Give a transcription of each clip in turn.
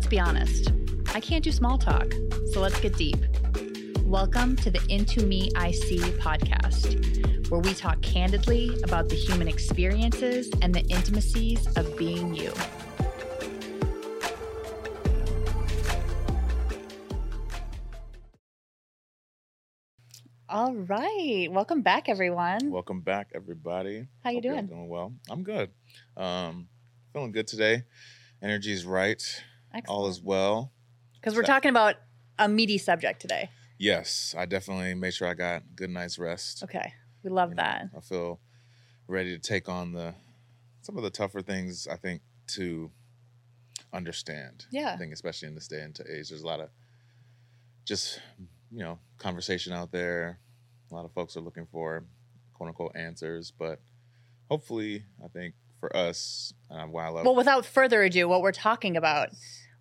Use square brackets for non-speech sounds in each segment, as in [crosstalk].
let's be honest. I can't do small talk, so let's get deep. Welcome to the Into Me I See podcast, where we talk candidly about the human experiences and the intimacies of being you. All right. Welcome back, everyone. Welcome back, everybody. How you Hope doing? Doing well. I'm good. Um, feeling good today. Energy's right. All is well. Because we're talking about a meaty subject today. Yes, I definitely made sure I got a good night's rest. Okay. We love You know, that. I feel ready to take on the some of the tougher things. I think to understand. Yeah. I think especially in this day and age, there's a lot of just you know conversation out there. A lot of folks are looking for quote unquote answers, but hopefully, I think for us, uh, I Well, without further ado, what we're talking about,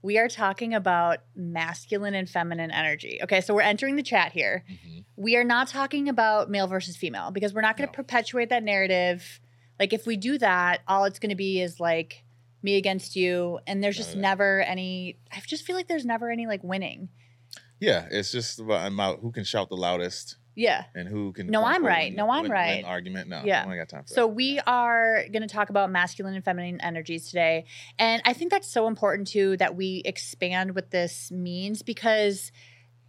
we are talking about masculine and feminine energy. Okay, so we're entering the chat here. Mhm. We are not talking about male versus female because we're not going to No. perpetuate that narrative. Like, if we do that, all it's going to be is like me against you, and there's just never any. I just feel like there's never any like winning. yeah, it's just about, about who can shout the loudest Yeah. and who can. No, I'm right. No, I'm right. argument. No, Yeah. I got time for So that. we are going to talk about masculine and feminine energies today. And I think that's so important too that we expand what this means because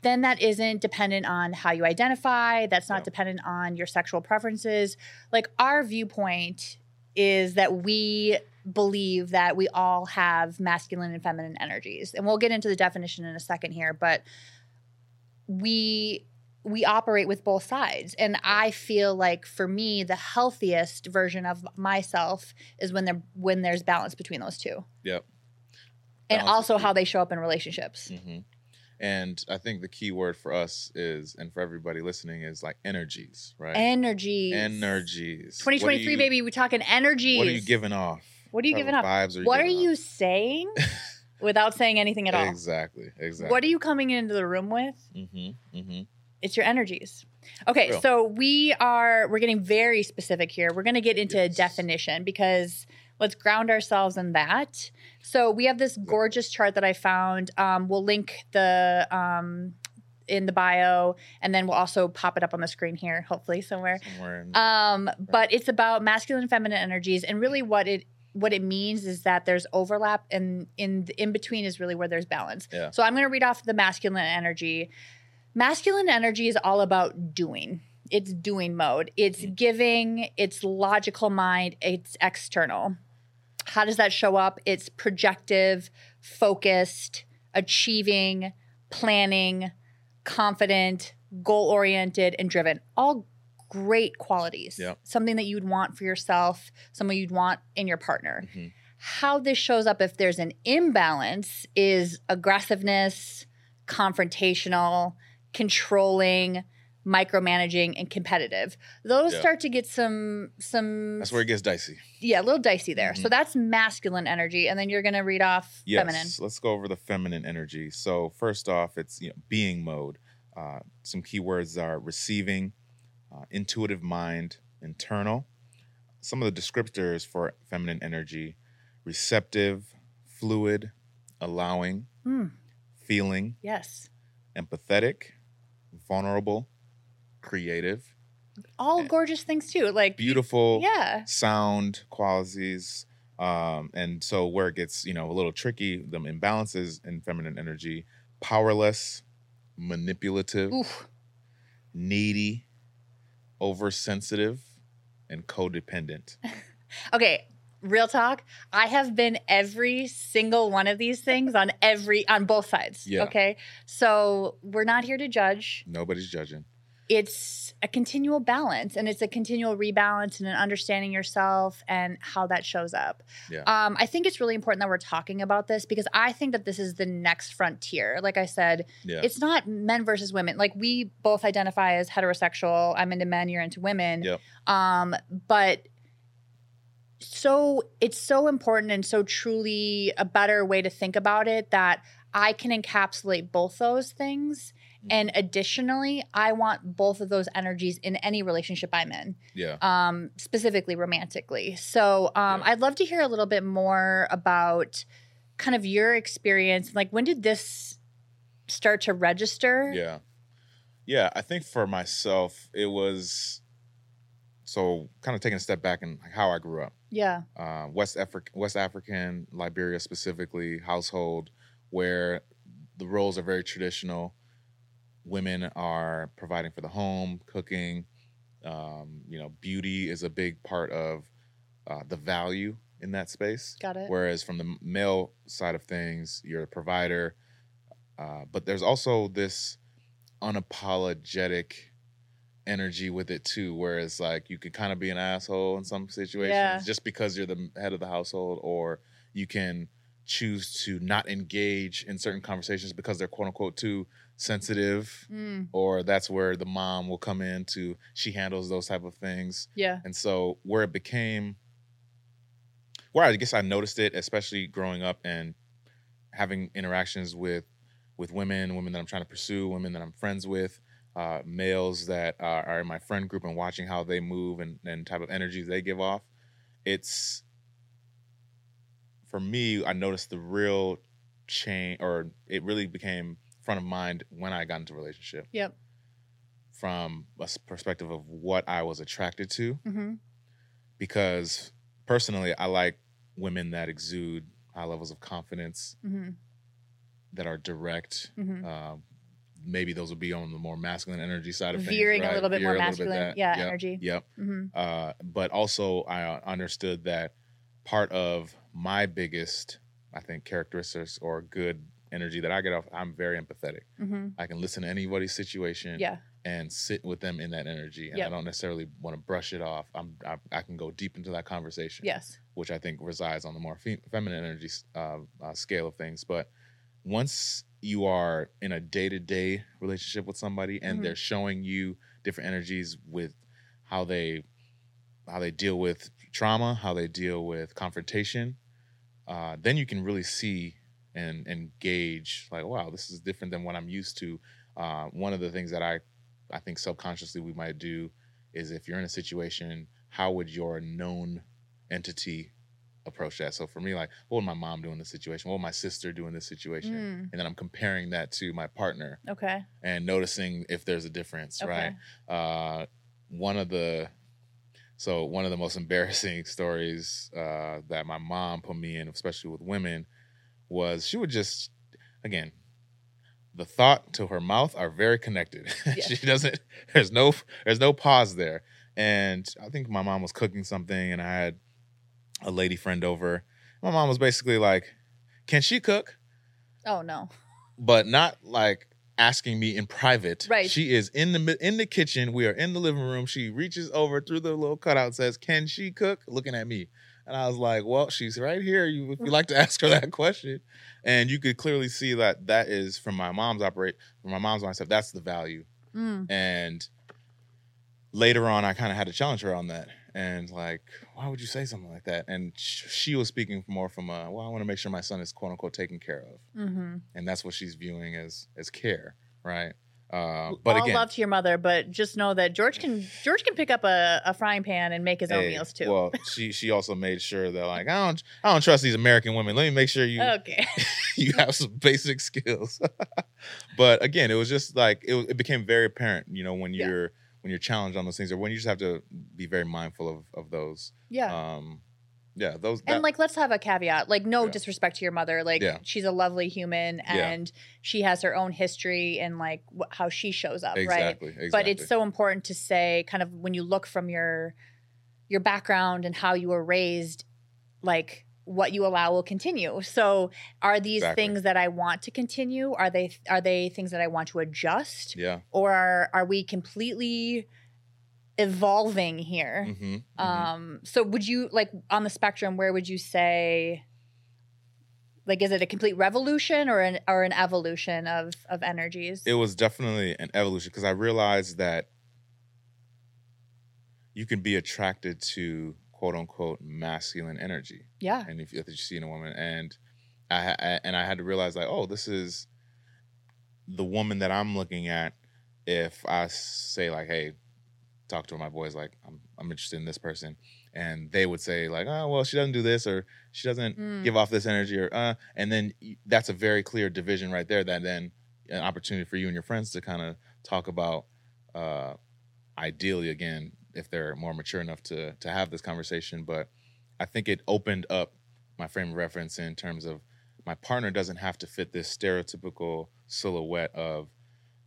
then that isn't dependent on how you identify, that's not dependent on your sexual preferences. Like our viewpoint is that we believe that we all have masculine and feminine energies. And we'll get into the definition in a second here, but we we operate with both sides and i feel like for me the healthiest version of myself is when there when there's balance between those two Yep. and Balance is also how they show up in relationships hmm And I think the key word for us is, and for everybody listening, is like energies, right? energies energies. 2023 you- baby we're talking energies What are you giving off? what are you What giving off? Vibes are you what are you off? saying [laughs] without saying anything at all Exactly. Exactly. what are you coming into the room with Mm-hmm. Mm-hmm. It's your energies okay Real. so we are we're getting very specific here we're going to get into Yes. definition because let's ground ourselves in that so we have this gorgeous chart that i found um, we'll link the um, in the bio and then we'll also pop it up on the screen here hopefully somewhere Somewhere in. um, but it's about masculine and feminine energies, and really what it what it means is that there's overlap, and in the in between is really where there's balance. Yeah. So I'm going to read off the masculine energy. Masculine energy is all about doing. It's doing mode. It's giving. It's logical mind. It's external. How does that show up? It's projective, focused, achieving, planning, confident, goal oriented, and driven. All great qualities. Yep. Something that you'd want for yourself, someone you'd want in your partner. Mhm. How this shows up if there's an imbalance is aggressiveness, confrontational, controlling, micromanaging, and competitive. Those Yeah. start to get some some That's where it gets dicey. yeah, a little dicey there. So Mhm. that's masculine energy, and then you're gonna read off feminine. Yes. feminine. Let's go over the feminine energy. So first off, it's you know being mode. Uh, some keywords are receiving, uh, intuitive mind, internal. Some of the descriptors for feminine energy: receptive, fluid, allowing, Mm, feeling, yes, empathetic, vulnerable, creative, all gorgeous things too. Like beautiful, yeah, sound qualities. Um, and so where it gets, you know, a little tricky, the imbalances in feminine energy, powerless, manipulative, oof, needy, oversensitive, and codependent. [laughs] okay. Real talk. I have been every single one of these things on every on both sides. Yeah. Okay. So we're not here to judge. Nobody's judging. It's a continual balance and it's a continual rebalance and an understanding yourself and how that shows up. Yeah. Um, I think it's really important that we're talking about this because I think that this is the next frontier. Like I said, Yeah. it's not men versus women. Like we both identify as heterosexual. I'm into men, you're into women. Yep. Um, but so it's so important and so truly a better way to think about it that I can encapsulate both those things. Mm-hmm. And additionally, I want both of those energies in any relationship I'm in yeah. um, specifically romantically. So um, Yeah. I'd love to hear a little bit more about kind of your experience? Like, when did this start to register? Yeah. Yeah. I think for myself, it was so kind of taking a step back and how I grew up. Yeah. Uh, West African, West African, Liberia specifically, household where the roles are very traditional. Women are providing for the home, cooking. Um, you know, beauty is a big part of uh, the value in that space. Got it. Whereas from the male side of things, you're a provider. Uh, but there's also this unapologetic energy with it too, whereas like you can kind of be an asshole in some situations Yeah. just because you're the head of the household, or you can choose to not engage in certain conversations because they're quote unquote too sensitive, Mm, or that's where the mom will come in to she handles those type of things. yeah. And so where it became where I guess I noticed it, especially growing up and having interactions with with women, women that I'm trying to pursue, women that I'm friends with, uh, males that are, are in my friend group and watching how they move and, and type of energies they give off. It's for me, I noticed the real change or it really became front of mind when I got into a relationship Yep. from a perspective of what I was attracted to hmm because personally I like women that exude high levels of confidence hmm that are direct. hmm Um, maybe those would be on the more masculine energy side of things. Veering a little bit more Veer a masculine. that. Yeah, Yep. energy. Yep. hmm Uh, but also, I uh, understood that part of my biggest, I think, characteristics or good energy that I get off, I'm very empathetic. hmm I can listen to anybody's situation Yeah. and sit with them in that energy, and Yep. I don't necessarily want to brush it off. I'm I, I can go deep into that conversation, Yes. which I think resides on the more fe- feminine energy uh, uh, scale of things. But once you are in a day to day relationship with somebody and Mhm. they're showing you different energies with how they how they deal with trauma, how they deal with confrontation, uh, then you can really see and and gauge like, wow, this is different than what I'm used to. Uh, one of the things that I I think subconsciously we might do is if you're in a situation, how would your known entity approach that? So for me, like, what would my mom do in this situation? What would my sister do in this situation? Mm, And then I'm comparing that to my partner okay. and noticing if there's a difference, right? Uh, one of the so one of the most [laughs] embarrassing stories uh, that my mom put me in, especially with women, was she would just again the thought to her mouth are very connected. [laughs] Yeah. she doesn't. There's no. There's no pause there. And I think my mom was cooking something, and I had a lady friend over. My mom was basically like, "Can she cook?" Oh no. but not like asking me in private. Right. She is in the in the kitchen. We are in the living room. She reaches over through the little cutout, says, "Can she cook?" Looking at me, and I was like, "Well, she's right here. You, if you like to [laughs] ask her that question." And you could clearly see that that is from my mom's operate from my mom's mindset. That's the value. Mm, And later on, I kind of had to challenge her on that. And like, why would you say something like that? And sh- she was speaking more from a, well, I want to make sure my son is quote unquote taken care of hmm and that's what she's viewing as as care, right? Uh, but All again, love to your mother, but just know that George can George can pick up a, a frying pan and make his own hey, meals too. Well, she she also made sure that like I don't I don't trust these American women. Let me make sure you okay. [laughs] you have some basic skills. [laughs] but again, it was just like it, it became very apparent, you know, when you're Yeah. When you're challenged on those things, or when you just have to be very mindful of of those. yeah. Um, yeah, those. and like let's have a caveat like no Yeah. disrespect to your mother like Yeah. she's a lovely human Yeah. and she has her own history and like wh- how she shows up right exactly, exactly. but it's so important to say kind of when you look from your your background and how you were raised like what you allow will continue so are these Exactly. things that i want to continue are they are they things that i want to adjust yeah. or are, are we completely evolving here hmm um, so would you like on the spectrum, where would you say like is it a complete revolution or an or an evolution of of energies? it was definitely an evolution because I realized that you can be attracted to quote unquote masculine energy, yeah. and if you, if you see in a woman, and I, I and I had to realize like, oh, this is the woman that I'm looking at. If I say like, hey, talk to my boys, like I'm I'm interested in this person, and they would say like, "Oh, well, she doesn't do this or she doesn't Mm. give off this energy or uh," and then that's a very clear division right there. That then an opportunity for you and your friends to kind of talk about, uh, ideally again, if they're more mature enough to to have this conversation. But I think it opened up my frame of reference in terms of my partner doesn't have to fit this stereotypical silhouette of,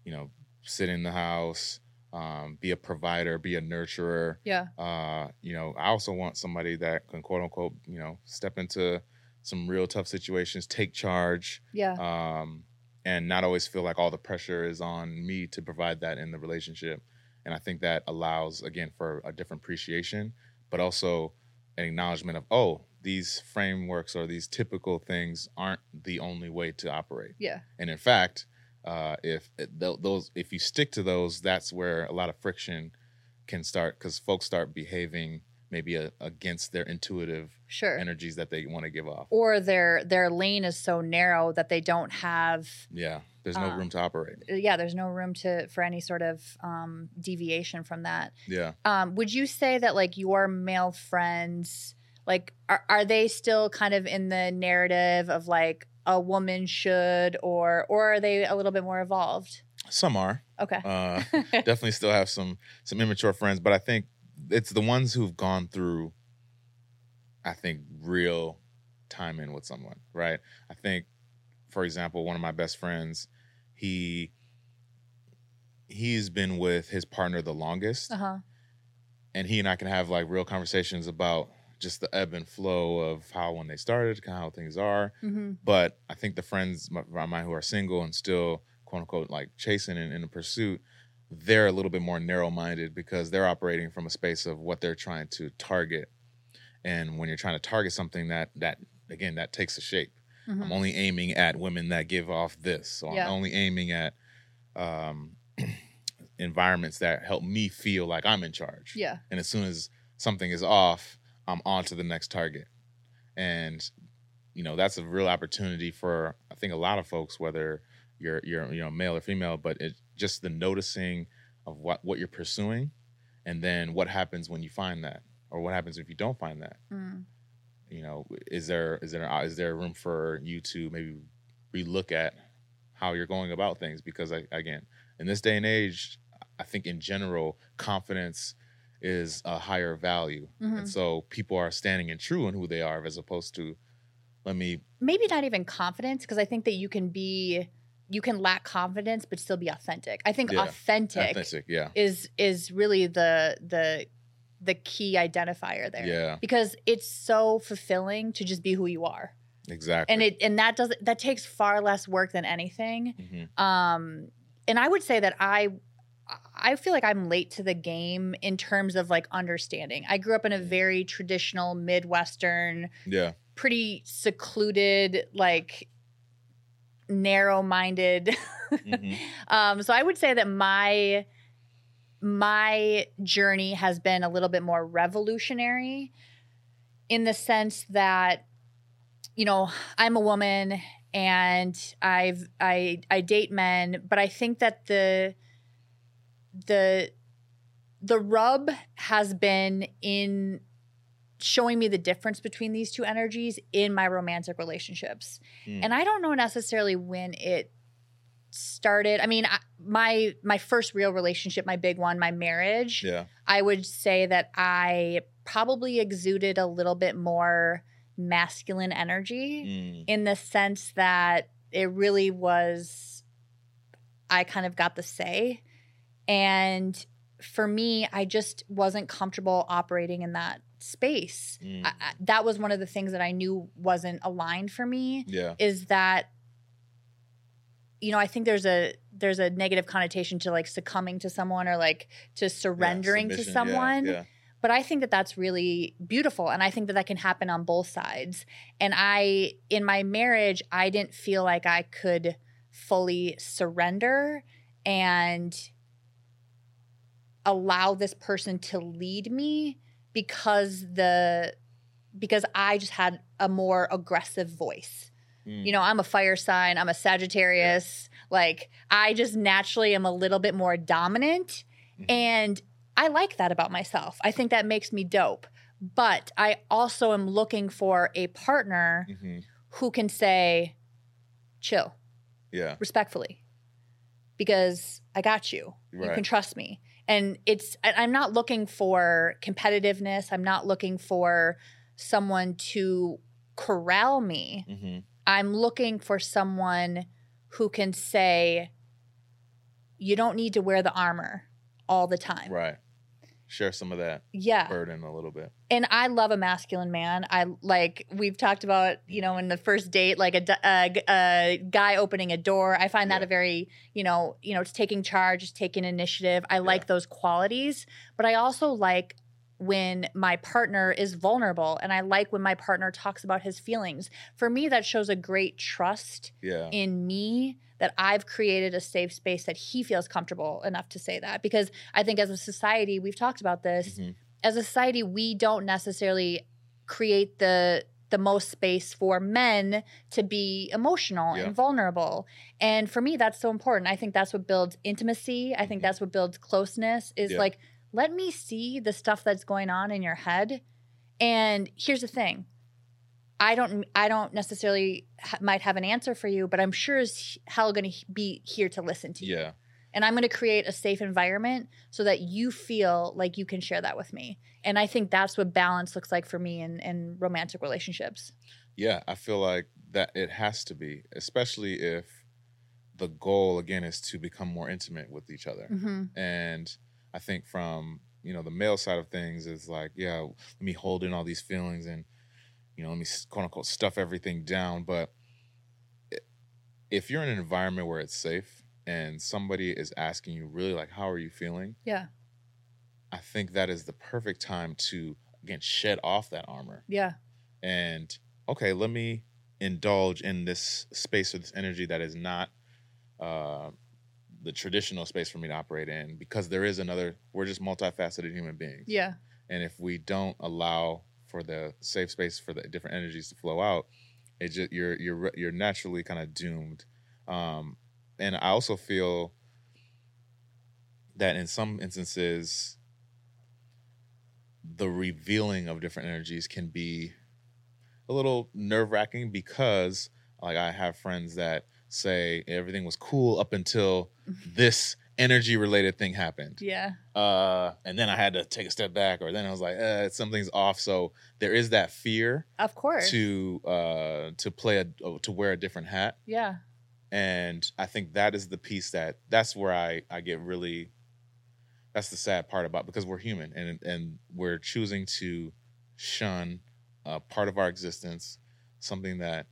you know, sit in the house, um, be a provider, be a nurturer. Yeah. Uh, you know, I also want somebody that can quote unquote, you know, step into some real tough situations, take charge, Yeah. um, and not always feel like all the pressure is on me to provide that in the relationship. And I think that allows, again, for a different appreciation, but also an acknowledgement of, oh, these frameworks or these typical things aren't the only way to operate. yeah. And in fact, uh, if it- tho- those, if you stick to those, that's where a lot of friction can start because folks start behaving maybe a, against their intuitive Sure. energies that they want to give off. or their their lane is so narrow that they don't have Yeah, there's no Uh, room to operate. yeah there's no room to for any sort of um, deviation from that Yeah. um, would you say that like your male friends like are, are they still kind of in the narrative of like a woman should or or are they a little bit more evolved Some are. okay Uh, [laughs] definitely still have some some immature friends, but I think it's the ones who've gone through, I think, real time in with someone, right? I think, for example, one of my best friends, he he's been with his partner the longest, uh-huh. And he and I can have like real conversations about just the ebb and flow of how when they started, kind of how things are, hmm but I think the friends of mine who are single and still quote unquote like chasing and in a pursuit, they're a little bit more narrow minded because they're operating from a space of what they're trying to target. And when you're trying to target something that that again that takes a shape. I'm only aiming at women that give off this. So Mm-hmm. Yeah. I'm only aiming at um, [clears throat] environments that help me feel like I'm in charge yeah and as soon as something is off i'm on to the next target and you know that's a real opportunity for i think a lot of folks whether you're you're you know male or female but it's just the noticing of what what you're pursuing and then what happens when you find that or what happens if you don't find that Mm. you know is there is there is there room for you to maybe relook at how you're going about things because I, again in this day and age i think in general confidence is a higher value Mhm. and so people are standing in true in who they are as opposed to let me maybe not even confidence because i think that you can be you can lack confidence but still be authentic. I think Yeah. authentic, authentic yeah. is is really the the the key identifier there. Yeah. Because it's so fulfilling to just be who you are. Exactly. And it and that does that takes far less work than anything. Mhm. um and i would say that i i feel like i'm late to the game in terms of like understanding. I grew up in a very traditional midwestern yeah. pretty secluded like narrow-minded Mhm. [laughs] um so i would say that my my journey has been a little bit more revolutionary in the sense that you know i'm a woman and i've i i date men but i think that the the the rub has been in showing me the difference between these two energies in my romantic relationships Mm. and i don't know necessarily when it started i mean I, my my first real relationship my big one my marriage yeah I would say that I probably exuded a little bit more masculine energy Mm. in the sense that it really was, I kind of got the say. And for me, I just wasn't comfortable operating in that space. Mm. I, I, that was one of the things that I knew wasn't aligned for me yeah is that you know i think there's a there's a negative connotation to like succumbing to someone or like to surrendering to submission, yeah, someone yeah. but i think that that's really beautiful and i think that that can happen on both sides and i in my marriage i didn't feel like i could fully surrender and allow this person to lead me because the because i just had a more aggressive voice Mm. you know, I'm a fire sign, I'm a Sagittarius. Like, I just naturally am a little bit more dominant. Mhm. And I like that about myself. I think that makes me dope. But I also am looking for a partner hmm who can say, chill, Yeah. respectfully, because I got you. You can trust me. And it's, I'm not looking for competitiveness. I'm not looking for someone to corral me. hmm I'm looking for someone who can say, you don't need to wear the armor all the time. Right. Share some of that Yeah. burden a little bit. and I love a masculine man. I like we've talked about you know in the first date like a a guy opening a door. I find that Yeah. a very you know you know it's taking charge, it's taking initiative. I like Yeah. those qualities, but I also like when my partner is vulnerable and I like when my partner talks about his feelings. For me that shows a great trust Yeah. in me that I've created a safe space that he feels comfortable enough to say that because I think as a society we've talked about this Mhm. as a society we don't necessarily create the the most space for men to be emotional Yeah. and vulnerable and for me that's so important i think that's what builds intimacy i think Mhm. that's what builds closeness is Yeah. like let me see the stuff that's going on in your head and here's the thing i don't i don't necessarily ha- might have an answer for you but i'm sure as hell going to be here to listen to you Yeah. and I'm going to create a safe environment so that you feel like you can share that with me. And I think that's what balance looks like for me in, in romantic relationships. Yeah. I feel like that it has to be, especially if the goal again is to become more intimate with each other. Mm-hmm. And I think from you know the male side of things is like, yeah, let me hold in all these feelings and you know let me quote unquote stuff everything down. But if you're in an environment where it's safe and somebody is asking you really like, how are you feeling? Yeah. I think that is the perfect time to again shed off that armor Yeah. and okay, let me indulge in this space or this energy that is not uh, the traditional space for me to operate in because there is another. We're just multifaceted human beings, Yeah. and if we don't allow for the safe space for the different energies to flow out, it just you're you're you're naturally kind of doomed. Um, and I also feel that in some instances, the revealing of different energies can be a little nerve wracking because, like, I have friends that say everything was cool up until this energy related thing happened Yeah. uh, and then I had to take a step back, or then I was like, uh, something's off. So there is that fear Of course. to uh, to play a oh, to wear a different hat, yeah. and I think that is the piece that that's where I I get really. That's the sad part about because we're human and and we're choosing to shun a part of our existence, something that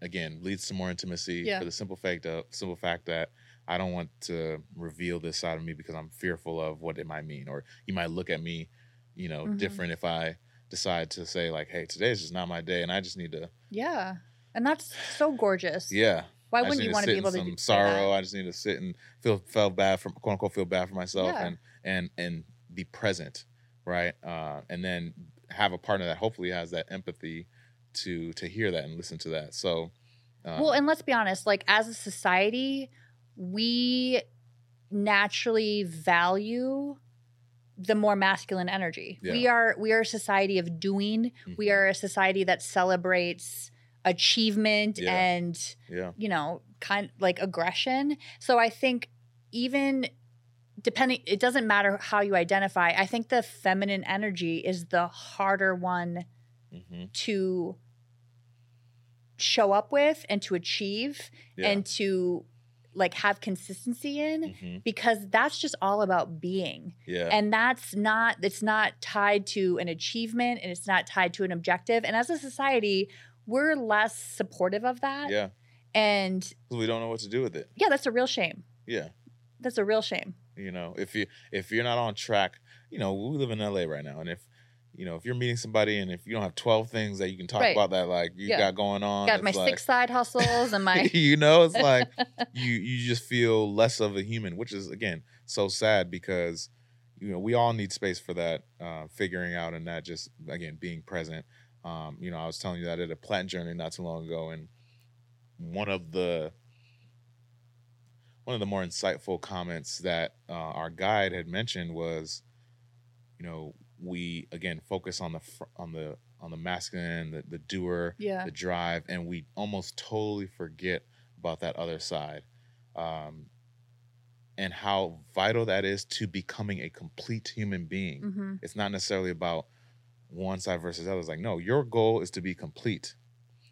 again leads to more intimacy Yeah. for the simple fact of simple fact that I don't want to reveal this side of me because I'm fearful of what it might mean, or you might look at me, you know, Mhm. different if I decide to say like, "Hey, today is just not my day," and I just need to, Yeah. And that's so gorgeous. yeah. Why wouldn't you to want to be able to some sorrow. I just need to sit and feel felt bad for quote unquote feel bad for myself Yeah. and and and be present, right? Uh, and then have a partner that hopefully has that empathy to to hear that and listen to that. So, uh, Well, and let's be honest, like as a society, we naturally value the more masculine energy. Yeah. We are we are a society of doing. We mhm, are a society that celebrates achievement Yeah. and yeah, you know, kind like aggression. So I think even depending it doesn't matter how you identify. I think the feminine energy is the harder one hmm to show up with and to achieve and to like have consistency in hmm because that's just all about being yeah, and that's not it's not tied to an achievement and it's not tied to an objective and as a society we're less supportive of that yeah. And we don't know what to do with it. yeah that's a real shame Yeah. that's a real shame you know if you if you're not on track you know we live in la right now and if you know if you're meeting somebody and if you don't have 12 things that you can talk Right. about that like you Yeah. got going on got my like, six side hustles and my [laughs] you know it's like [laughs] you you just feel less of a human which is again so sad because you know we all need space for that uh figuring out and not just again being present um you know i was telling you that did a plant journey not too long ago and one of the one of the more insightful comments that uh, our guide had mentioned was you know we again focus on the fr- on the on the masculine, the, the doer, Yeah. the drive, and we almost totally forget about that other side, um, and how vital that is to becoming a complete human being. hmm It's not necessarily about one side versus others. Like, no, your goal is to be complete,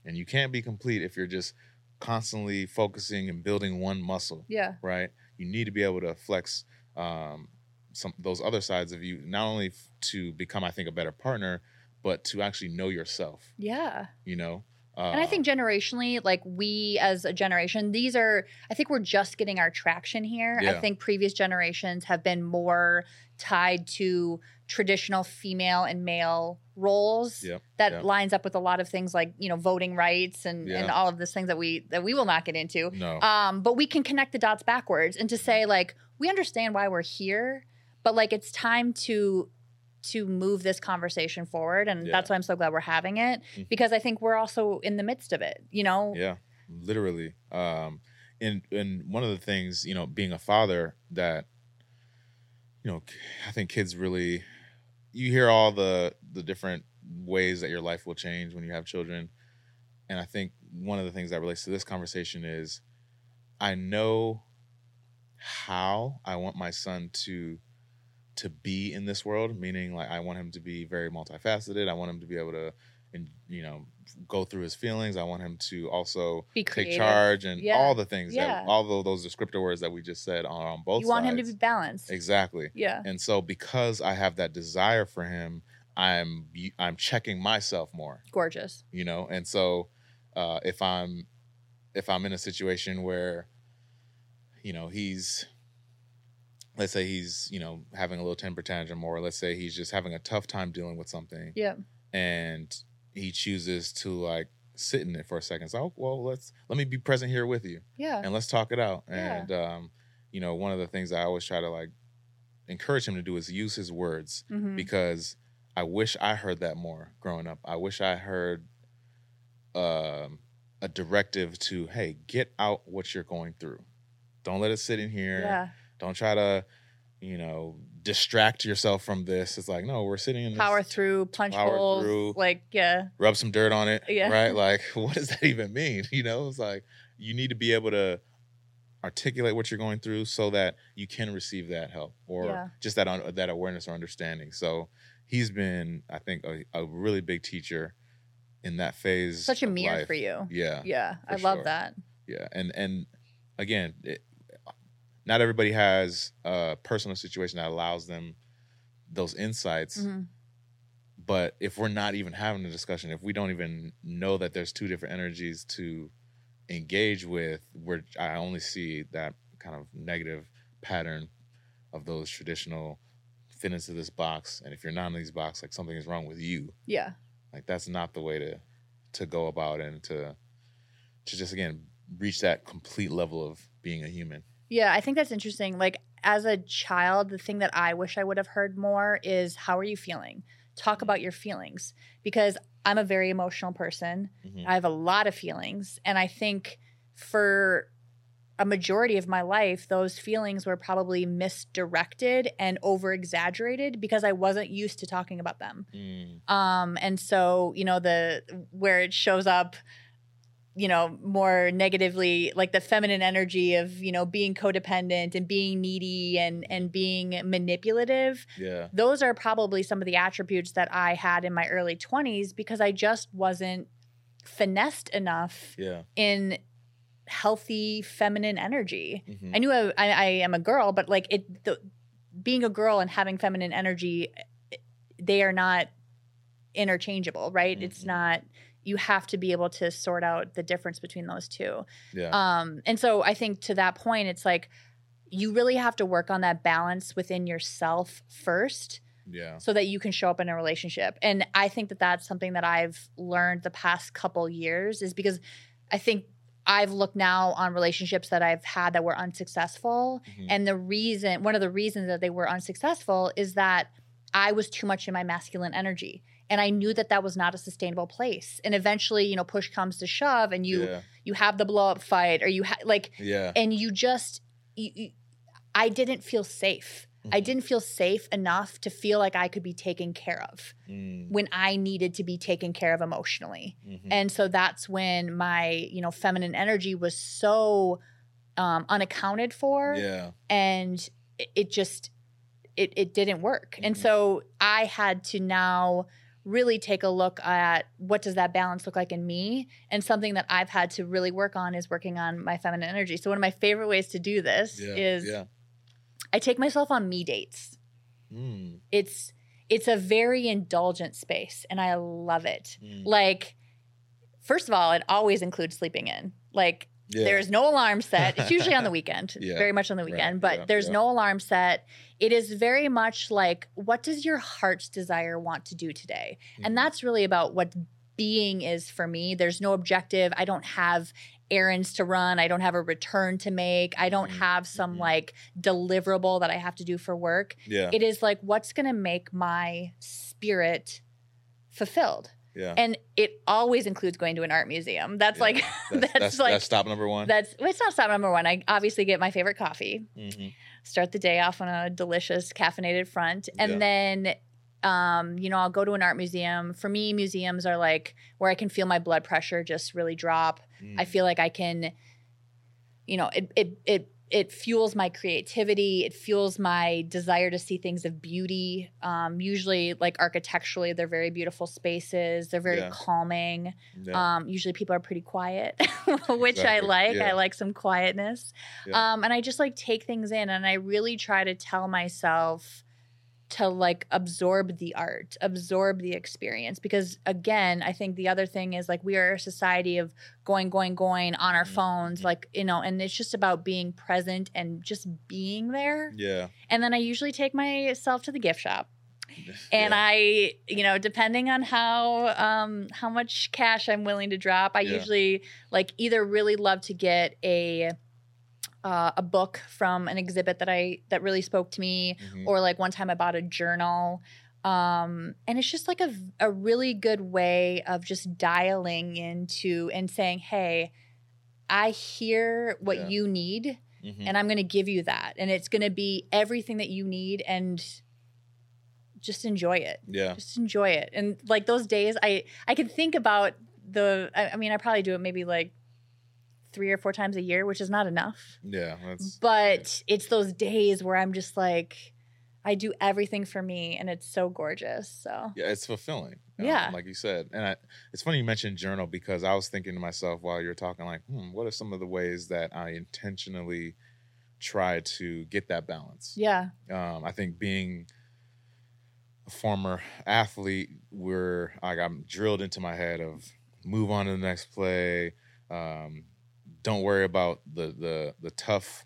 and you can't be complete if you're just constantly focusing and building one muscle Yeah. right? You need to be able to flex um, some those other sides of you, not only f- to become, I think, a better partner, but to actually know yourself. Yeah. You know, uh, And I think generationally, like we as a generation, these are, I think we're just getting our traction here. Yeah. I think previous generations have been more tied to traditional female and male roles Yep, that yep. lines up with a lot of things like, you know, voting rights and, and all of these things that we that we will not get into. no, Um, but we can connect the dots backwards and to say like we understand why we're here, but like it's time to to move this conversation forward, and Yeah. that's why I'm so glad we're having it Mhm. because I think we're also in the midst of it. You know, yeah, literally. Um, and and one of the things, you know, being a father, that you know, I think kids really, you hear all the the different ways that your life will change when you have children, and I think one of the things that relates to this conversation is, I know how I want my son to to be in this world meaning like i want him to be very multifaceted i want him to be able to and you know go through his feelings i want him to also take charge and Yeah. all the things Yeah. that all of those descriptor words that we just said are on both You want him to be balanced. exactly Yeah. and so because i have that desire for him i'm i'm checking myself more Gorgeous. you know and so uh if i'm if i'm in a situation where you know he's let's say he's you know having a little temper tantrum or let's say he's just having a tough time dealing with something Yeah. and he chooses to like sit in it for a second so well let's let me be present here with you Yeah. and let's talk it out Yeah. and um you know one of the things i always try to like encourage him to do is use his words Mhm. because I wish I heard that more growing up. I wish I heard um, a directive to, hey, get out what you're going through. Don't let it sit in here. Yeah. Don't try to, you know, distract yourself from this. It's like, no, we're sitting in this. Power through, punch Power holes. through. Like, yeah. Rub some dirt on it. Yeah. Right? Like, [laughs] what does that even mean? [laughs] You know, it's like you need to be able to articulate what you're going through so that you can receive that help or Yeah. just that un- that awareness or understanding. So he's been, I think, a, a really big teacher in that phase. Such a mirror life. for you. Yeah, Yeah. I for love that. yeah, and and again, it, not everybody has a personal situation that allows them those insights. Mhm. But if we're not even having a discussion, if we don't even know that there's two different energies to engage with, where I only see that kind of negative pattern of those traditional fit into this box. And if you're not in these box, like something is wrong with you. Yeah. Like that's not the way to to go about it and to to just again reach that complete level of being a human. Yeah, I think that's interesting. Like as a child, the thing that I wish I would have heard more is how are you feeling? Talk about your feelings because I'm a very emotional person. Mhm. I have a lot of feelings and I think for a majority of my life those feelings were probably misdirected and over exaggerated because I wasn't used to talking about them. Mm, Um, and so, you know, the where it shows up, you know, more negatively, like the feminine energy of, you know, being codependent and being needy and and being manipulative. yeah. Those are probably some of the attributes that I had in my early 20s because I just wasn't finessed enough Yeah. in healthy feminine energy. Mhm. I knew I, I, I am a girl, but like it, the, being a girl and having feminine energy, they are not interchangeable, right? It's Mhm. not. You have to be able to sort out the difference between those two. Yeah. Um, and so I think to that point, it's like you really have to work on that balance within yourself first yeah. so that you can show up in a relationship. And I think that that's something that I've learned the past couple years is because I think I've looked now on relationships that I've had that were unsuccessful. Mhm. And the reason, one of the reasons that they were unsuccessful is that I was too much in my masculine energy. And I knew that that was not a sustainable place. And eventually, you know, push comes to shove and you yeah. you have the blow up fight or you ha- like Yeah. and you just you, you, i didn't feel safe I Mhm. didn't feel safe enough to feel like I could be taken care of Mm, when I needed to be taken care of emotionally. mhm. And so that's when my, you know, feminine energy was so um, unaccounted for yeah. and it, it just it, it didn't work. And Mhm. so I had to now really take a look at what does that balance look like in me and something that I've had to really work on is working on my feminine energy. So one of my favorite ways to do this Yeah. is yeah. I take myself on me dates. Mm, It's it's a very indulgent space and I love it. mm. Like first of all, it always includes sleeping in. Like yeah. there's no alarm set. It's usually on the [laughs] weekend, Yeah. very much on the Right. weekend, but Yeah. there's no alarm set. It is very much like, what does your heart's desire want to do today? Mhm. And that's really about what being is for me. There's no objective. I don't have errands to run. I don't have a return to make. I don't Mhm. have some Mhm. like deliverable that I have to do for work. yeah. It is like, what's going to make my spirit fulfilled? Yeah. And it always includes going to an art museum. That's Yeah. like, [laughs] that's, that's, that's, like, that's stop number one. that's well, it's not stop number one. I obviously get my favorite coffee, Mhm. start the day off on a delicious caffeinated front, and Yeah. then um, you know I'll go to an art museum. For me, museums are like where I can feel my blood pressure just really drop. I Mm. feel like I can, you know, it it it it fuels my creativity. It fuels my desire to see things of beauty. Um, usually, like architecturally, they're very beautiful spaces. They're very Yeah. calming. Yeah. Um, usually people are pretty quiet, [laughs] which I like. Yeah. I like some quietness. Um, and I just like take things in and I really try to tell myself to like absorb the art, absorb the experience. Because again, I think the other thing is like we are a society of going, going, going on our Mhm. phones, Mhm. like, you know, and it's just about being present and just being there. yeah. And then I usually take myself to the gift shop [laughs] and yeah. I, you know, depending on how um how much cash I'm willing to drop, I Yeah. usually like either really love to get a uh, a book from an exhibit that I that really spoke to me, Mhm. or like one time I bought a journal. Um, and it's just like a, a really good way of just dialing into and saying, Hey, I hear what Yeah. you need Mhm. and I'm going to give you that. And it's going to be everything that you need and just enjoy it. yeah. Just enjoy it. And like those days I I can think about the I, I mean I probably do it maybe like 3 or 4 times a year, which is not enough. Yeah. That's But it's those days where I'm just like I do everything for me and it's so gorgeous. So yeah, it's fulfilling. um, Yeah. like you said, and I, it's funny you mentioned journal because I was thinking to myself while you're talking, like, hmm, what are some of the ways that I intentionally try to get that balance? yeah. Um, I think being a former athlete, we're like I'm drilled into my head of move on to the next play. Um, don't worry about the the the tough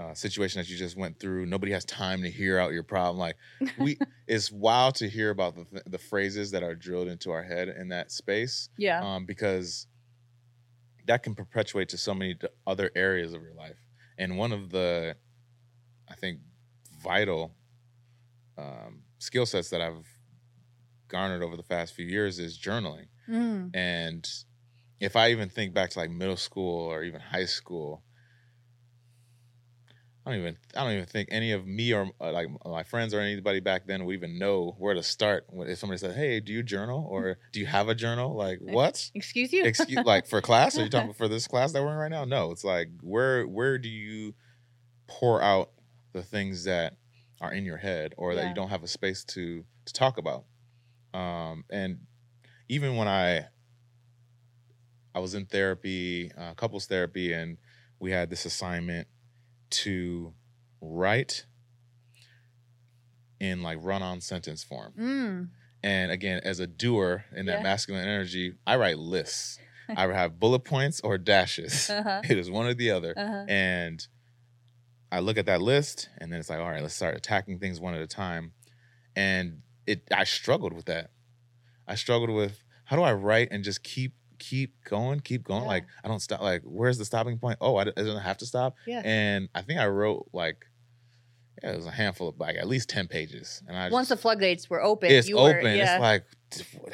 uh, situation that you just went through. Nobody has time to hear out your problem. Like [laughs] we, it's wild to hear about the th- the phrases that are drilled into our head in that space Yeah. um, because that can perpetuate to so many other areas of your life. And one of the, I think, vital um, skill sets that I've garnered over the past few years is journaling. Mm. And if I even think back to like middle school or even high school, I don't even I don't even think any of me or uh, like my friends or anybody back then would even know where to start when if somebody said, "Hey, do you journal or do you have a journal?" Like what? Excuse you? Excuse like for class? Are you talking [laughs] for this class that we're in right now? No, it's like where where do you pour out the things that are in your head or that Yeah. you don't have a space to to talk about? Um, and even when I I was in therapy, uh, couples therapy, and we had this assignment to write in like run-on sentence form. Mm. And again, as a doer in that Yeah. masculine energy, I write lists. I have bullet points or dashes. [laughs] Uh-huh. It is one or the other. Uh-huh. And I look at that list and then it's like, all right, let's start attacking things one at a time. And it I struggled with that. I struggled with how do I write and just keep keep going, keep going. Yeah. Like I don't stop. Like where's the stopping point? Oh, I don't have to stop. Yeah. And I think I wrote like yeah, it was a handful of like at least ten pages. And I Once the floodgates were open, it's you were, open. yeah. It's like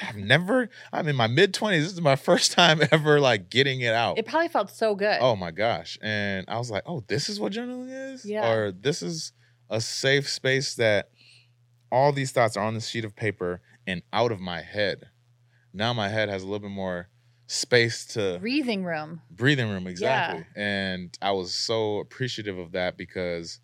I've never. I'm in my mid twenties. This is my [laughs] first time ever like getting it out. it probably felt so good. Oh my gosh. And I was like, oh, this is what journaling is? Yeah. Or this is a safe space that all these thoughts are on this sheet of paper and out of my head. Now my head has a little bit more space to breathing room. breathing room exactly and i was so appreciative of that because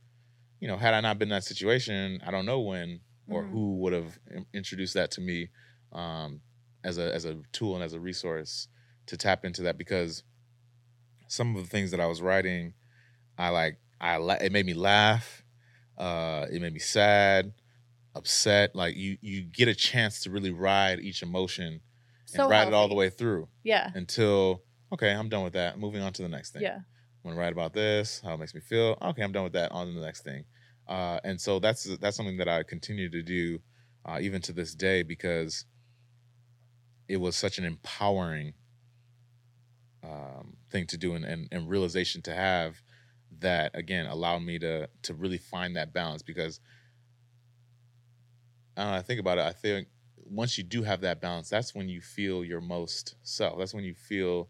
you know had i not been in that situation i don't know when or Mhm. who would have introduced that to me um, as a as a tool and as a resource to tap into that because some of the things that i was writing i like i la- it made me laugh uh it made me sad upset like you you get a chance to really ride each emotion So and ride it all the way through Yeah. until okay, I'm done with that. Moving on to the next thing. Yeah. I'm gonna write about this, how it makes me feel. Okay, I'm done with that. On to the next thing. Uh, and so that's that's something that I continue to do uh, even to this day because it was such an empowering um, thing to do and, and, and realization to have that again allowed me to to really find that balance because I don't know, I think about it. I think once you do have that balance, that's when you feel your most self. That's when you feel,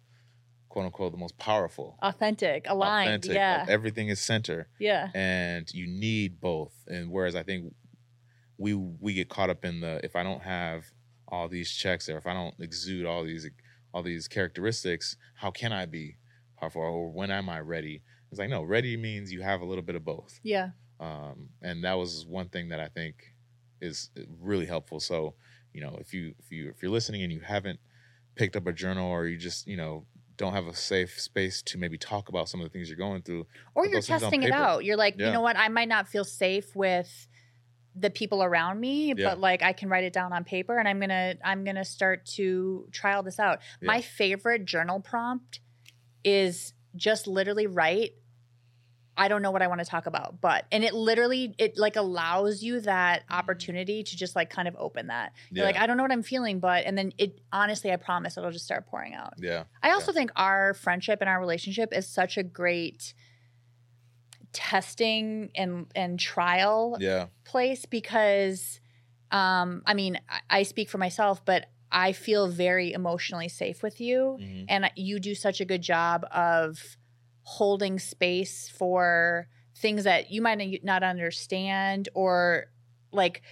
quote unquote, the most powerful, Authentic, aligned. authentic. Yeah. Everything is center, yeah. and you need both. And whereas I think we we get caught up in the if I don't have all these checks or if I don't exude all these all these characteristics, how can I be powerful or when am I ready? It's like no, ready means you have a little bit of both Yeah. um, and that was one thing that I think is really helpful. So, you know, if you if you if you're listening and you haven't picked up a journal or you just you know don't have a safe space to maybe talk about some of the things you're going through, Or you're testing it out. You're like, you know what? I might not feel safe with the people around me, Yeah. but like I can write it down on paper and I'm gonna I'm gonna start to trial this out. Yeah. My favorite journal prompt is just literally write I don't know what I want to talk about, but and it literally it like allows you that opportunity to just like kind of open that. You're yeah, like, I don't know what I'm feeling, but and then it honestly, I promise it'll just start pouring out. yeah, I also think our friendship and our relationship is such a great testing and and trial yeah, place because um I mean I, I speak for myself but I feel very emotionally safe with you mhm, and you do such a good job of holding space for things that you might not understand or like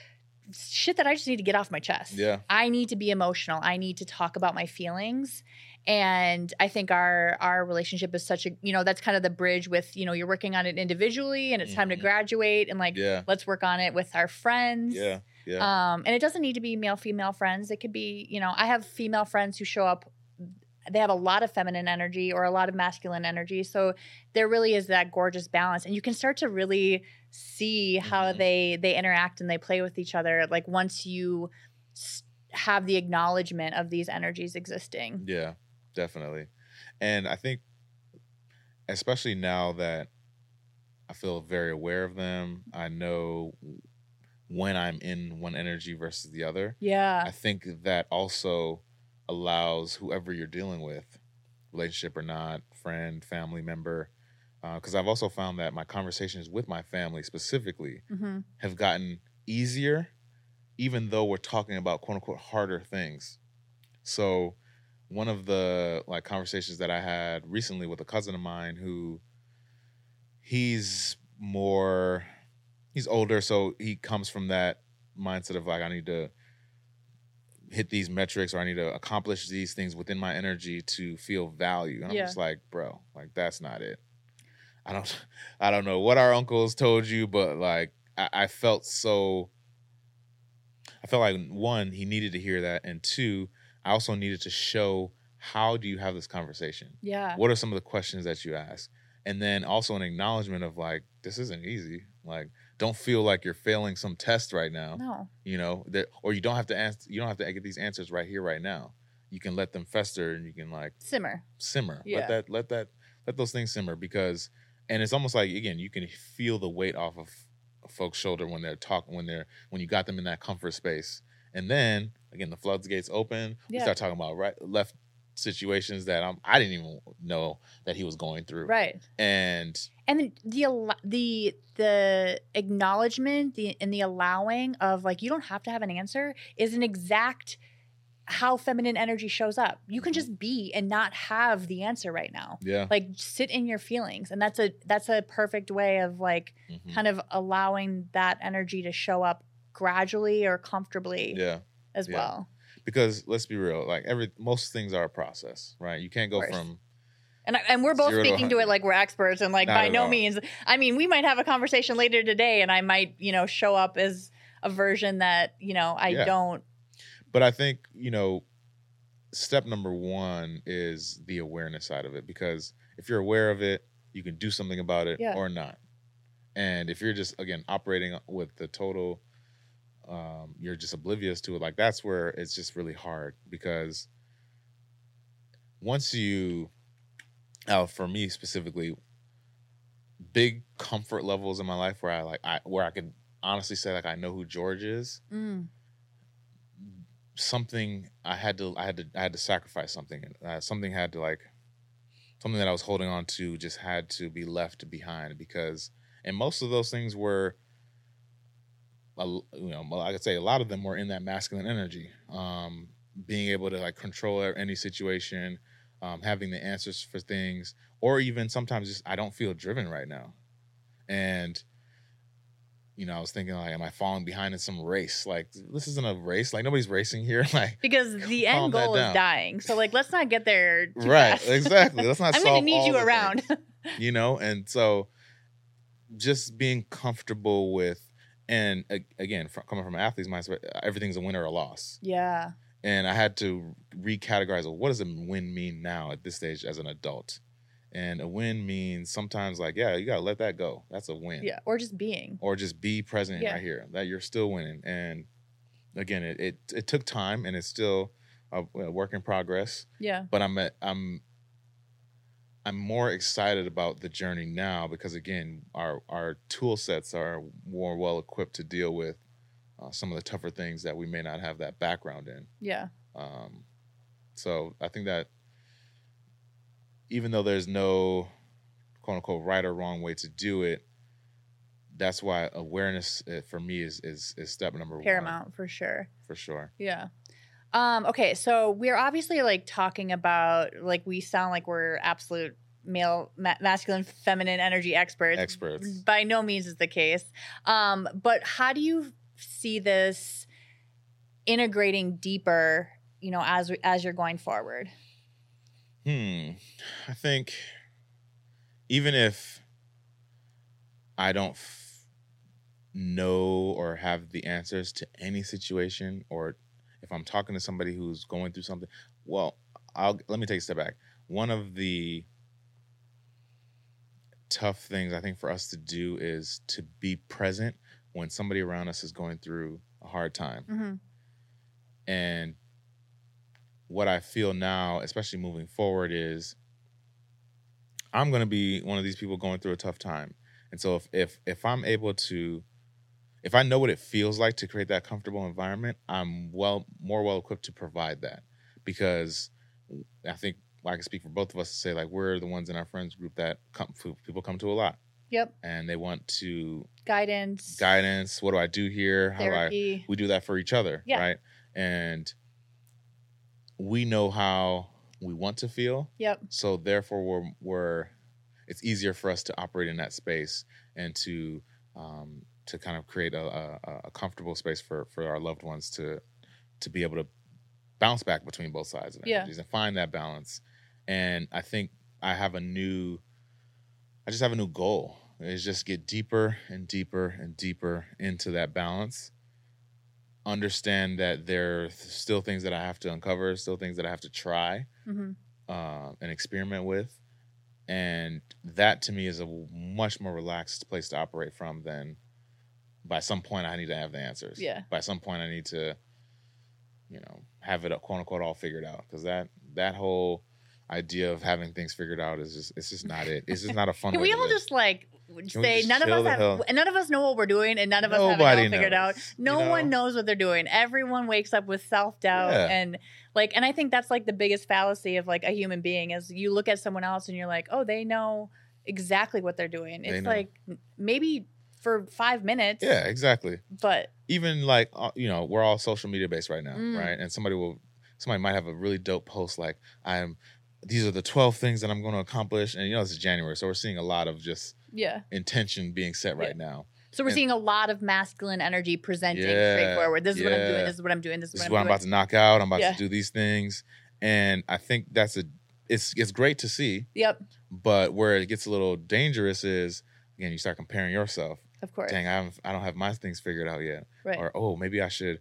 shit that I just need to get off my chest. yeah, I need to be emotional. I need to talk about my feelings. And I think our our relationship is such a you know that's kind of the bridge with you know you're working on it individually and it's time to Mhm. graduate and like yeah, let's work on it with our friends. yeah, yeah, Um, and it doesn't need to be male female friends. It could be you know I have female friends who show up. They have a lot of feminine energy or a lot of masculine energy. So there really is that gorgeous balance, and you can start to really see how Mhm. they they interact and they play with each other. Like once you have the acknowledgement of these energies existing. yeah, definitely. And I think, especially now that I feel very aware of them, I know when I'm in one energy versus the other. Yeah. I think that also allows whoever you're dealing with, relationship or not, friend, family member, because I've also found that my conversations with my family specifically hmm have gotten easier, even though we're talking about quote unquote harder things. So, one of the like conversations that I had recently with a cousin of mine who he's more he's older, so he comes from that mindset of like I need to hit these metrics or I need to accomplish these things within my energy to feel value. And I'm just like, bro, like that's not it. I don't [laughs] I don't know what our uncles told you, but like I, I felt so I felt like one, he needed to hear that, and two, I also needed to show how do you have this conversation? Yeah. What are some of the questions that you ask? And then also an acknowledgement of like, this isn't easy. Like, don't feel like you're failing some test right now No. you know that or you don't have to ask you don't have to get these answers right here right now you can let them fester and you can like Simmer. simmer Yeah. let that let that let those things simmer because and it's almost like again you can feel the weight off of folks shoulder when they're talking when they're when you got them in that comfort space and then again the floodgates open yeah. we start talking about right left situations that I'm, i didn't even know that he was going through Right. and and the the the acknowledgement the and the allowing of like you don't have to have an answer is an exact how feminine energy shows up. You can Mhm. just be and not have the answer right now. Yeah. Like sit in your feelings. And that's a that's a perfect way of like Mhm. kind of allowing that energy to show up gradually or comfortably Yeah. as yeah. well. Because let's be real, like every most things are a process, right? You can't go from And, I- and we're both Zero to speaking to it like we're experts and like Not by no all. means I mean we might have a conversation later today and I might, you know, show up as a version that, you know, I Yeah. don't but I think, you know, step number one is the awareness side of it because if you're aware of it, you can do something about it Yeah. or not. And if you're just again operating with the total um you're just oblivious to it, like that's where it's just really hard because once you uh, for me specifically big comfort levels in my life where I like I where I could honestly say like I know who George is mm, something I had to I had to I had to sacrifice something. Uh, something had to like something that I was holding on to just had to be left behind because and most of those things were you know well, I could say a lot of them were in that masculine energy. Um being able to like control any situation, um, having the answers for things, or even sometimes just I don't feel driven right now. And you know, I was thinking like, am I falling behind in some race? Like, this isn't a race. Like, nobody's racing here. [laughs] Like, because the end goal is dying. So like let's not get there too right? fast. [laughs] Exactly. Let's not. I'm solve gonna need you around. things, [laughs] you know, and so just being comfortable with, and again, fr- coming from an athlete's mindset, uh, everything's a win or a loss. yeah. And I had to recategorize. Well, what does a win mean now at this stage as an adult? And a win means sometimes like, yeah, you gotta let that go. That's a win. Yeah. Or just being. or just be present Yeah. right here that you're still winning and again it it, it took time and it's still a, a work in progress Yeah. but i'm at, i'm i'm more excited about the journey now because again our our tool sets are more well equipped to deal with uh, some of the tougher things that we may not have that background in Yeah. um, so I think that even though there's no quote unquote right or wrong way to do it, that's why awareness uh, for me is is is step number one Paramount for sure. for sure. Yeah. Um, okay, so we're obviously like talking about like we sound like we're absolute male ma- masculine feminine energy experts. Experts. By no means is the case. Um, but how do you see this integrating deeper, you know, as as you're going forward? Hmm. I think even if I don't f- know or have the answers to any situation, or if I'm talking to somebody who's going through something, well, I'll let me take a step back. One of the tough things I think for us to do is to be present when somebody around us is going through a hard time. Mm-hmm. And what I feel now, especially moving forward, is I'm going to be one of these people going through a tough time. And so if if if I'm able to if I know what it feels like to create that comfortable environment, I'm well more well equipped to provide that because I think I can speak for both of us to say like we're the ones in our friends group that come people come to a lot Yep. and they want to Guidance. guidance. What do I do here? How do I Therapy. we do that for each other, Yeah. right? And we know how we want to feel, Yep. so therefore we're we're it's easier for us to operate in that space and to um, to kind of create a, a, a comfortable space for for our loved ones to to be able to bounce back between both sides of Yeah. energies and find that balance. And I think I have a new I just have a new goal. Is just get deeper and deeper and deeper into that balance. Understand that there are still things that I have to uncover, still things that I have to try hmm uh, and experiment with. And that to me is a much more relaxed place to operate from than by some point I need to have the answers. Yeah. By some point I need to, you know, have it quote unquote all figured out. Because that that whole idea of having things figured out is just it's just not it. It's just not a fun Can way we to all live. just like say just none of us have hell- none of us know what we're doing and none of us have it all Nobody figured out. No you one knows what they're doing. Everyone wakes up with self doubt Yeah. and like and I think that's like the biggest fallacy of like a human being is you look at someone else and you're like, "Oh, they know exactly what they're doing." It's know. like maybe for 5 minutes. Yeah, exactly. But even like uh, you know we're all social media based right now Mm. right and somebody will somebody might have a really dope post like I'm these are the 12 things that I'm going to accomplish and you know this is January so we're seeing a lot of just Yeah. intention being set Yeah. right now. So we're And- seeing a lot of masculine energy presenting Yeah, straightforward. This is what I'm doing. This is what I'm doing. This is This what is I'm what I'm doing. about to knock out. I'm about Yeah. to do these things and I think that's a it's it's great to see Yep. but where it gets a little dangerous is again you start comparing yourself. Of course. Dang, I haven't, I don't have my things figured out yet. Right. Or oh, maybe I should.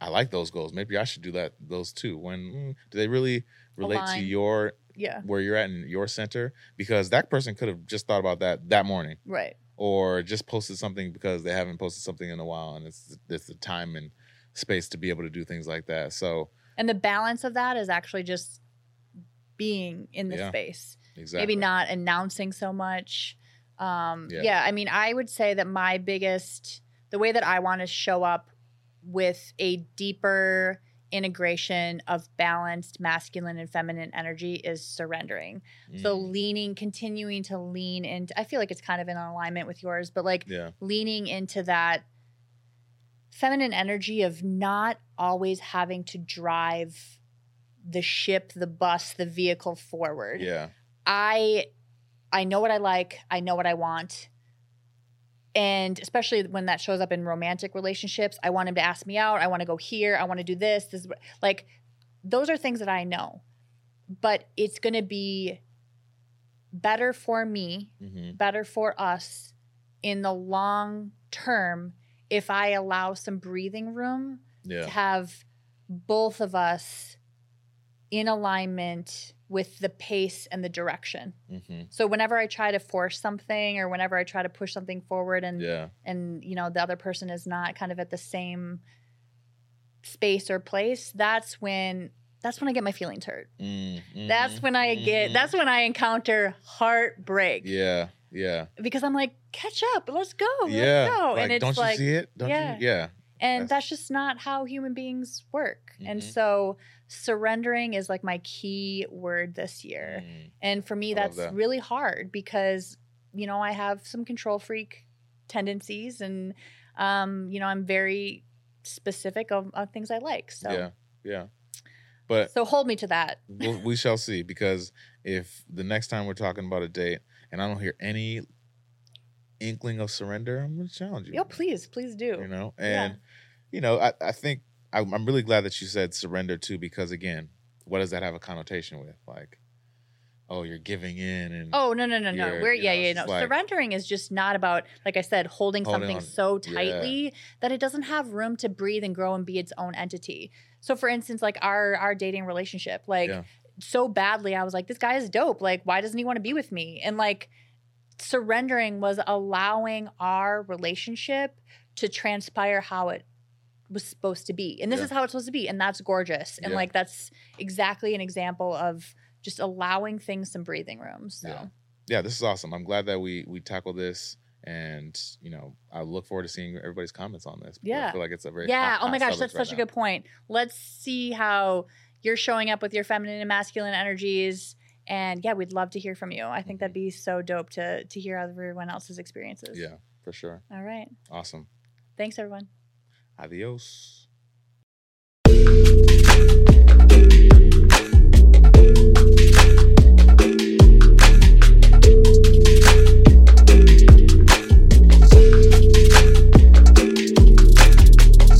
I like those goals. Maybe I should do that those too. When mm, do they really relate to your yeah. where you're at in your center? Because that person could have just thought about that that morning, Right. or just posted something because they haven't posted something in a while, and it's it's the time and space to be able to do things like that. So And the balance of that is actually just being in the Yeah. space. exactly, Maybe not announcing so much. Um, Yeah. yeah. I mean, I would say that my biggest, the way that I want to show up with a deeper integration of balanced masculine and feminine energy is surrendering. So Mm, leaning, continuing to lean into, I feel like it's kind of in alignment with yours, but like yeah, leaning into that feminine energy of not always having to drive the ship, the bus, the vehicle forward. yeah, I I know what I like, I know what I want. And especially when that shows up in romantic relationships, I want him to ask me out, I want to go here, I want to do this, this is like those are things that I know. But it's going to be better for me hmm better for us in the long term if I allow some breathing room to have both of us in alignment with the pace and the direction. hmm So whenever I try to force something or whenever I try to push something forward and yeah, and you know the other person is not kind of at the same space or place, that's when that's when I get my feelings hurt. Mm, That's when I get mhm. that's when I encounter heartbreak. yeah, yeah. because I'm like, catch up, let's go, yeah. let's go. Like, and it's don't like, you see it? Don't yeah. you? Yeah. and That's- that's just not how human beings work. And Mhm. so surrendering is like my key word this year. Mm, And for me, that's that. really hard because, you know, I have some control freak tendencies and, um, you know, I'm very specific of, of things I like. So, Yeah. Yeah. But so hold me to that. we'll, we shall see because if the next time we're talking about a date and I don't hear any inkling of surrender, I'm going to challenge you. Yo, please, please do. You know, Yeah. and you know, I, I think I, I'm really glad that you said surrender too, because again, what does that have a connotation with? Like, oh, you're giving in, and Oh no no no no! We're yeah know, yeah no. like- Surrendering is just not about like I said, holding, Holding something on- so yeah. tightly that it doesn't have room to breathe and grow and be its own entity. So, for instance, like our our dating relationship, like Yeah. so badly, I was like, this guy is dope. Like, why doesn't he want to be with me? And like, surrendering was allowing our relationship to transpire how it was supposed to be. And this Yeah. is how it's supposed to be. And that's gorgeous. And Yeah. like, that's exactly an example of just allowing things some breathing room. So, Yeah. yeah, this is awesome. I'm glad that we we tackled this, and you know, I look forward to seeing everybody's comments on this. Yeah, I feel like it's a very yeah. hot- oh my gosh, that's right such a good point. Let's see how you're showing up with your feminine and masculine energies. And yeah, we'd love to hear from you. I think that'd mm-hmm. be so dope to to hear everyone else's experiences. Yeah, for sure. All right. Awesome. Thanks, everyone. Adiós.